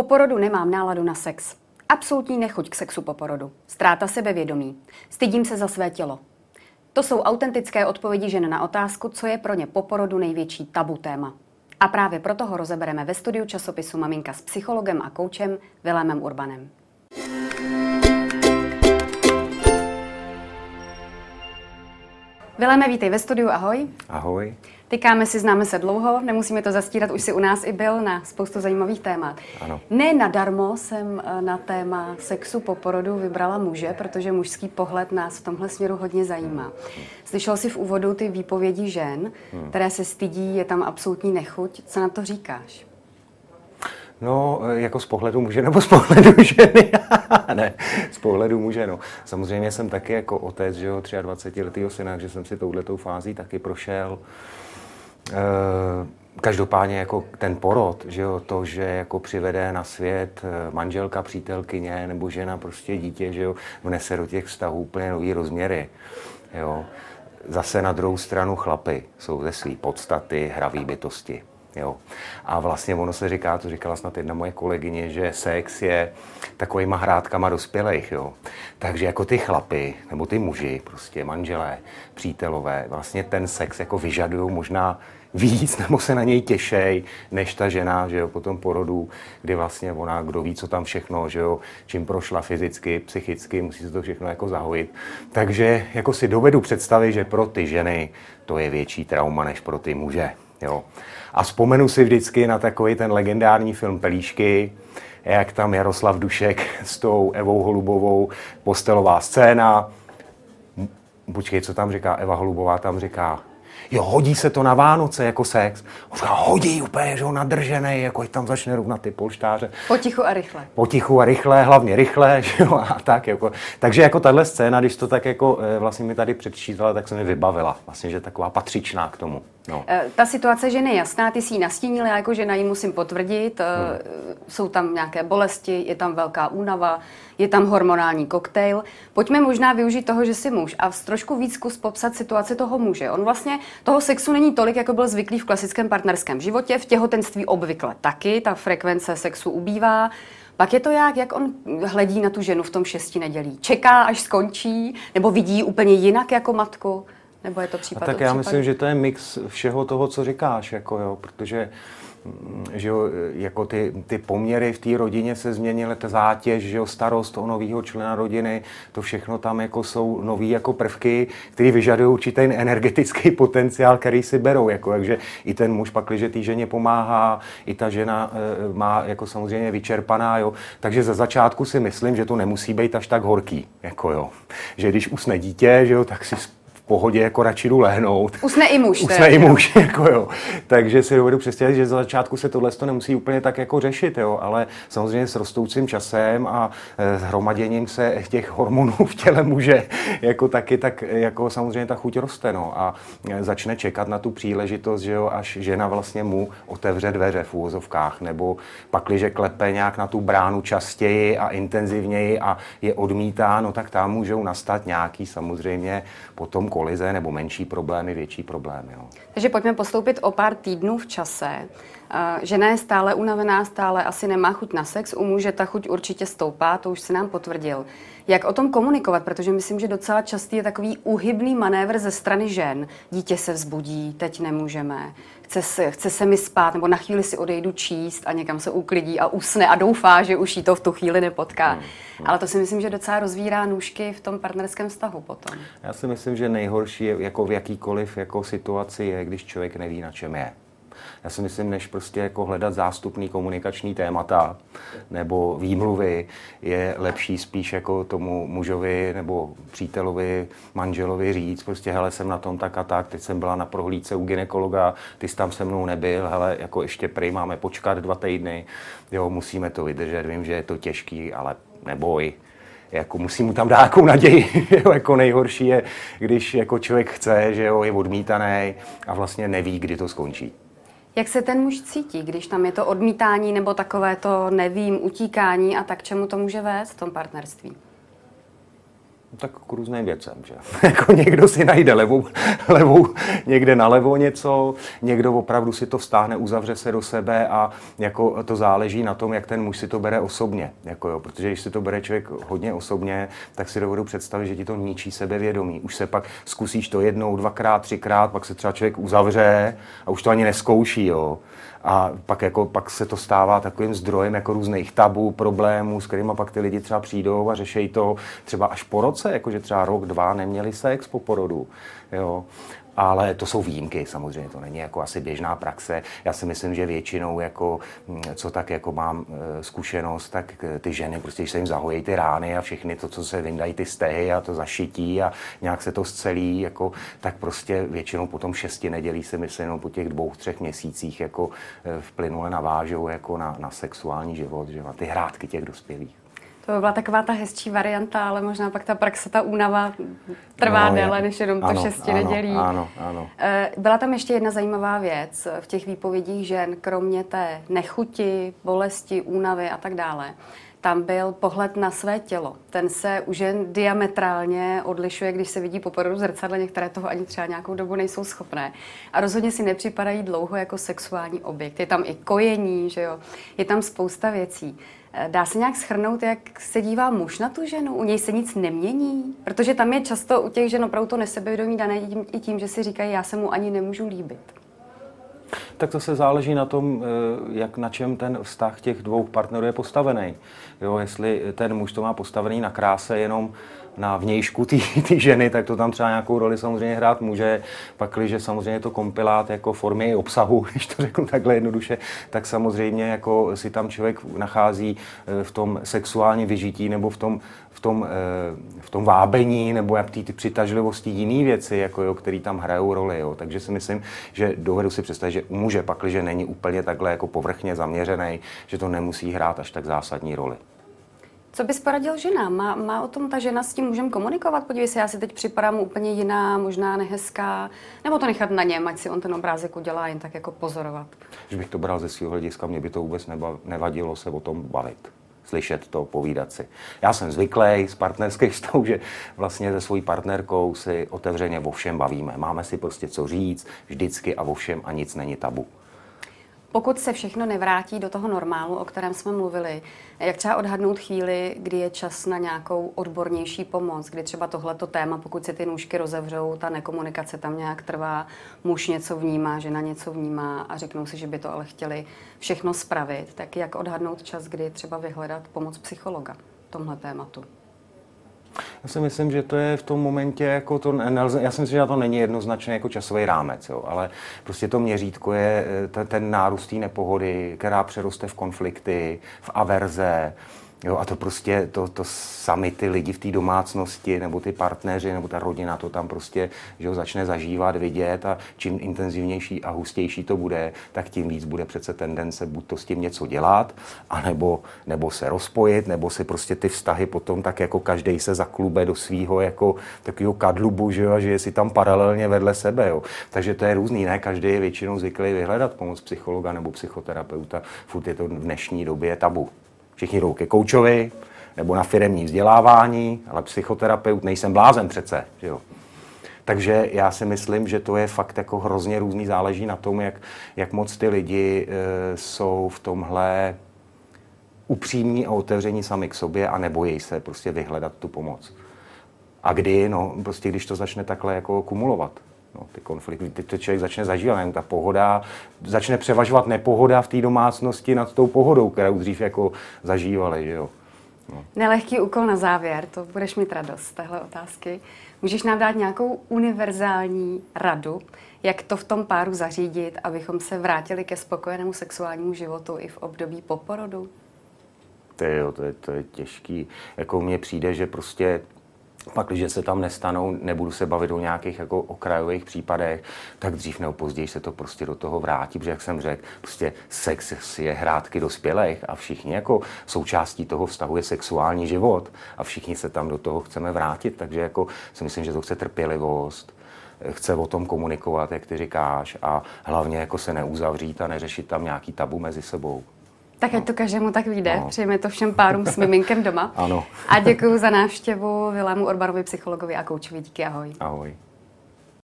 Po porodu nemám náladu na sex. Absolutní nechuť k sexu po porodu. Ztráta sebevědomí. Stydím se za své tělo. To jsou autentické odpovědi žen na otázku, co je pro ně po porodu největší tabu téma. A právě proto ho rozebereme ve studiu časopisu Maminka s psychologem a koučem Vilémem Urbanem. Vileme, vítej ve studiu, ahoj. Ahoj. Tykáme si, známe se dlouho, nemusíme to zastírat, už si u nás i byl na spoustu zajímavých témat. Ano. Ne nadarmo jsem eh, na téma sexu po porodu vybrala muže, protože mužský pohled nás v tomhle směru hodně zajímá. Slyšel jsi v úvodu ty výpovědi žen, hmm. které se stydí, je tam absolutní nechuť. Co na to říkáš? No, jako z pohledu muže nebo z pohledu ženy? ne, z pohledu muže, no. Samozřejmě jsem taky jako otec, že jo, 23 letého syna, že jsem si touhletou fází taky prošel. Eh, každopádně jako ten porod, že jo, to, že jako přivede na svět eh, manželka, přítelkyně nebo žena, prostě dítě, že jo, vnese do těch vztahů úplně nový rozměry, jo. Zase na druhou stranu chlapy jsou ze své podstaty hraví bytosti. Jo. A vlastně ono se říká, to říkala snad jedna moje kolegyně, že sex je takovýma hrádkama dospělých. Jo. Takže jako ty chlapy, nebo ty muži, prostě manželé, přítelové, vlastně ten sex jako vyžadují možná víc nebo se na něj těšej, než ta žena, že jo, po tom porodu, kdy vlastně ona, kdo ví, co tam všechno, že jo, čím prošla fyzicky, psychicky, musí se to všechno jako zahojit. Takže jako si dovedu představit, že pro ty ženy to je větší trauma, než pro ty muže. Jo. A vzpomenu si vždycky na takový ten legendární film Pelíšky, jak tam Jaroslav Dušek s tou Evou Holubovou, postelová scéna. Počkej, co tam říká Eva Holubová? Tam říká, jo, hodí se to na Vánoce jako sex. On říká, hodí úplně, že ho nadržený, jako tam začne rovnat ty polštáře. Potichu a rychle. Potichu a rychle, hlavně rychle, že jo, a tak jako. Takže jako tahle scéna, když to tak jako eh, vlastně mi tady předčítala, tak se mi vybavila. Vlastně, že taková patřičná k tomu. No. Eh, ta situace že nejasná, ty si ji nastínil, já jako žena ji musím potvrdit. Eh, hmm. Jsou tam nějaké bolesti, je tam velká únava, je tam hormonální koktejl. Pojďme možná využít toho, že jsi muž a trošku víc zkus popsat situaci toho muže. On vlastně toho sexu není tolik, jako byl zvyklý v klasickém partnerském životě, v těhotenství obvykle taky, ta frekvence sexu ubývá. Pak je to jak, jak on hledí na tu ženu v tom šesti nedělí. Čeká, až skončí, nebo vidí úplně jinak jako matku? Nebo je to případ a tak já myslím, že to je mix všeho toho, co říkáš, jako jo, protože že jo, jako ty, ty poměry v té rodině se změnily, ta zátěž, že jo, starost o nového člena rodiny, to všechno tam jako jsou nové jako prvky, které vyžadují určitý energetický potenciál, který si berou. Jako, takže i ten muž pak, že té ženě pomáhá, i ta žena e, má jako samozřejmě vyčerpaná. Jo. Takže za začátku si myslím, že to nemusí být až tak horký. Jako, jo. Že když usne dítě, že jo, tak si pohodě jako radši jdu lehnout. Usne i muž. Usne i muž, jako jo. Takže si dovedu představit, že za začátku se tohle to nemusí úplně tak jako řešit, jo. Ale samozřejmě s rostoucím časem a e, hromaděním se těch hormonů v těle muže jako taky, tak jako samozřejmě ta chuť roste, no. A e, začne čekat na tu příležitost, že jo, až žena vlastně mu otevře dveře v úvozovkách, nebo pakliže klepe nějak na tu bránu častěji a intenzivněji a je odmítá, no tak tam můžou nastat nějaký samozřejmě potom kolize nebo menší problémy, větší problémy. Jo. Takže pojďme postoupit o pár týdnů v čase. Žena je stále unavená, stále asi nemá chuť na sex, u muže ta chuť určitě stoupá, to už se nám potvrdil. Jak o tom komunikovat? Protože myslím, že docela častý je takový úhybný manévr ze strany žen. Dítě se vzbudí, teď nemůžeme, chce se, chce se mi spát, nebo na chvíli si odejdu číst a někam se uklidí a usne a doufá, že už jí to v tu chvíli nepotká. Hmm. Hmm. Ale to si myslím, že docela rozvírá nůžky v tom partnerském vztahu potom. Já si myslím, že nejhorší je jako v jakýkoliv jako situaci je, když člověk neví, na čem je. Já si myslím, než prostě jako hledat zástupný komunikační témata nebo výmluvy, je lepší spíš jako tomu mužovi nebo přítelovi, manželovi říct, prostě hele, jsem na tom tak a tak, teď jsem byla na prohlídce u ginekologa, ty jsi tam se mnou nebyl, hele, jako ještě prej máme počkat dva týdny, jo, musíme to vydržet, vím, že je to těžký, ale neboj, jako musí mu tam dát nějakou naději. jako nejhorší je, když jako člověk chce, že jo, je odmítaný a vlastně neví, kdy to skončí. Jak se ten muž cítí, když tam je to odmítání nebo takové to nevím, utíkání a tak čemu to může vést v tom partnerství? No tak k různým věcem, že? jako někdo si najde levou, levou, někde nalevo něco, někdo opravdu si to vztáhne, uzavře se do sebe a jako to záleží na tom, jak ten muž si to bere osobně. Jako jo, protože když si to bere člověk hodně osobně, tak si dovedu představit, že ti to ničí sebevědomí. Už se pak zkusíš to jednou, dvakrát, třikrát, pak se třeba člověk uzavře a už to ani neskouší. Jo a pak, jako, pak se to stává takovým zdrojem jako různých tabů, problémů, s kterými pak ty lidi třeba přijdou a řeší to třeba až po roce, jakože třeba rok, dva neměli sex po porodu. Jo ale to jsou výjimky, samozřejmě to není jako asi běžná praxe. Já si myslím, že většinou, jako, mm, co tak jako mám e, zkušenost, tak ty ženy, prostě když se jim zahojí ty rány a všechny to, co se vyndají ty stehy a to zašití a nějak se to scelí, jako, tak prostě většinou po tom šesti nedělí si myslím, no, po těch dvou, třech měsících jako e, v plynule navážou jako na, na sexuální život, že na ty hrádky těch dospělých. To by byla taková ta hezčí varianta, ale možná pak ta praxe, ta únava trvá no, déle, než jenom ano, to šesti ano, nedělí. Ano, ano. Eh, byla tam ještě jedna zajímavá věc v těch výpovědích žen, kromě té nechuti, bolesti, únavy a tak dále. Tam byl pohled na své tělo. Ten se u žen diametrálně odlišuje, když se vidí po porodu zrcadle. Některé toho ani třeba nějakou dobu nejsou schopné. A rozhodně si nepřipadají dlouho jako sexuální objekt. Je tam i kojení, že jo? Je tam spousta věcí. Eh, dá se nějak schrnout, jak se dívá muž na tu ženu? U něj se nic nemění? Protože tam je často u těch žen opravdu to nesebevědomí dané i tím, že si říkají, já se mu ani nemůžu líbit. Tak to se záleží na tom, eh, jak na čem ten vztah těch dvou partnerů je postavený. Jo, jestli ten muž to má postavený na kráse jenom na vnějšku ty ženy, tak to tam třeba nějakou roli samozřejmě hrát může. Pak, když samozřejmě to kompilát jako formy obsahu, když to řeknu takhle jednoduše, tak samozřejmě jako si tam člověk nachází eh, v tom sexuálním vyžití nebo v tom, v tom, eh, v tom vábení nebo jak ty, ty přitažlivosti jiné věci, jako jo, který tam hrajou roli. Jo. Takže si myslím, že dovedu si představit, že u muže pak, že není úplně takhle jako povrchně zaměřený, že to nemusí hrát až tak zásadní roli. Co bys poradil ženám? Má, má o tom ta žena s tím můžem komunikovat? Podívej se, já si teď připadám úplně jiná, možná nehezká. Nebo to nechat na něm, ať si on ten obrázek udělá, jen tak jako pozorovat? Když bych to bral ze svého hlediska, mě by to vůbec nevadilo se o tom bavit slyšet to, povídat si. Já jsem zvyklý z partnerských vztahů, že vlastně se svojí partnerkou si otevřeně o všem bavíme. Máme si prostě co říct vždycky a o všem a nic není tabu. Pokud se všechno nevrátí do toho normálu, o kterém jsme mluvili, jak třeba odhadnout chvíli, kdy je čas na nějakou odbornější pomoc, kdy třeba tohleto téma, pokud se ty nůžky rozevřou, ta nekomunikace tam nějak trvá, muž něco vnímá, žena něco vnímá a řeknou si, že by to ale chtěli všechno spravit, tak jak odhadnout čas, kdy třeba vyhledat pomoc psychologa v tomhle tématu? Já si myslím, že to je v tom momentě, jako to nelze, já si myslím, že to není jednoznačně jako časový rámec, jo, ale prostě to měřítko je eh, ten nárůst té nepohody, která přeroste v konflikty, v averze, Jo, a to prostě, to, to sami ty lidi v té domácnosti, nebo ty partneři, nebo ta rodina to tam prostě že ho začne zažívat, vidět a čím intenzivnější a hustější to bude, tak tím víc bude přece tendence buď to s tím něco dělat, anebo, nebo se rozpojit, nebo si prostě ty vztahy potom tak jako každý se zaklube do svého jako takového kadlubu, že jo, a že je si tam paralelně vedle sebe, jo. Takže to je různý, ne? Každý je většinou zvyklý vyhledat pomoc psychologa nebo psychoterapeuta, furt je to v dnešní době tabu. Všichni jdou ke koučovi nebo na firemní vzdělávání, ale psychoterapeut, nejsem blázen přece, že jo. Takže já si myslím, že to je fakt jako hrozně různý, záleží na tom, jak, jak moc ty lidi e, jsou v tomhle upřímní a otevření sami k sobě a nebojí se prostě vyhledat tu pomoc. A kdy, no, prostě když to začne takhle jako kumulovat, no, ty konflikty, ty to člověk začne zažívat, nevím, ta pohoda, začne převažovat nepohoda v té domácnosti nad tou pohodou, kterou dřív jako zažívali, že jo. No. Nelehký úkol na závěr, to budeš mít radost z téhle otázky. Můžeš nám dát nějakou univerzální radu, jak to v tom páru zařídit, abychom se vrátili ke spokojenému sexuálnímu životu i v období po porodu? To je, to je, to je těžký. Jako mně přijde, že prostě pak, když se tam nestanou, nebudu se bavit o nějakých jako okrajových případech, tak dřív nebo později se to prostě do toho vrátí, protože jak jsem řekl, prostě sex je hrátky dospělých a všichni jako součástí toho vztahu je sexuální život a všichni se tam do toho chceme vrátit, takže jako si myslím, že to chce trpělivost, chce o tom komunikovat, jak ty říkáš, a hlavně jako se neuzavřít a neřešit tam nějaký tabu mezi sebou. Tak ať to každému tak vyjde. No. Přejeme to všem párům s miminkem doma. ano. a děkuji za návštěvu Vilému Orbanovi, psychologovi a koučovi. Díky, ahoj. Ahoj.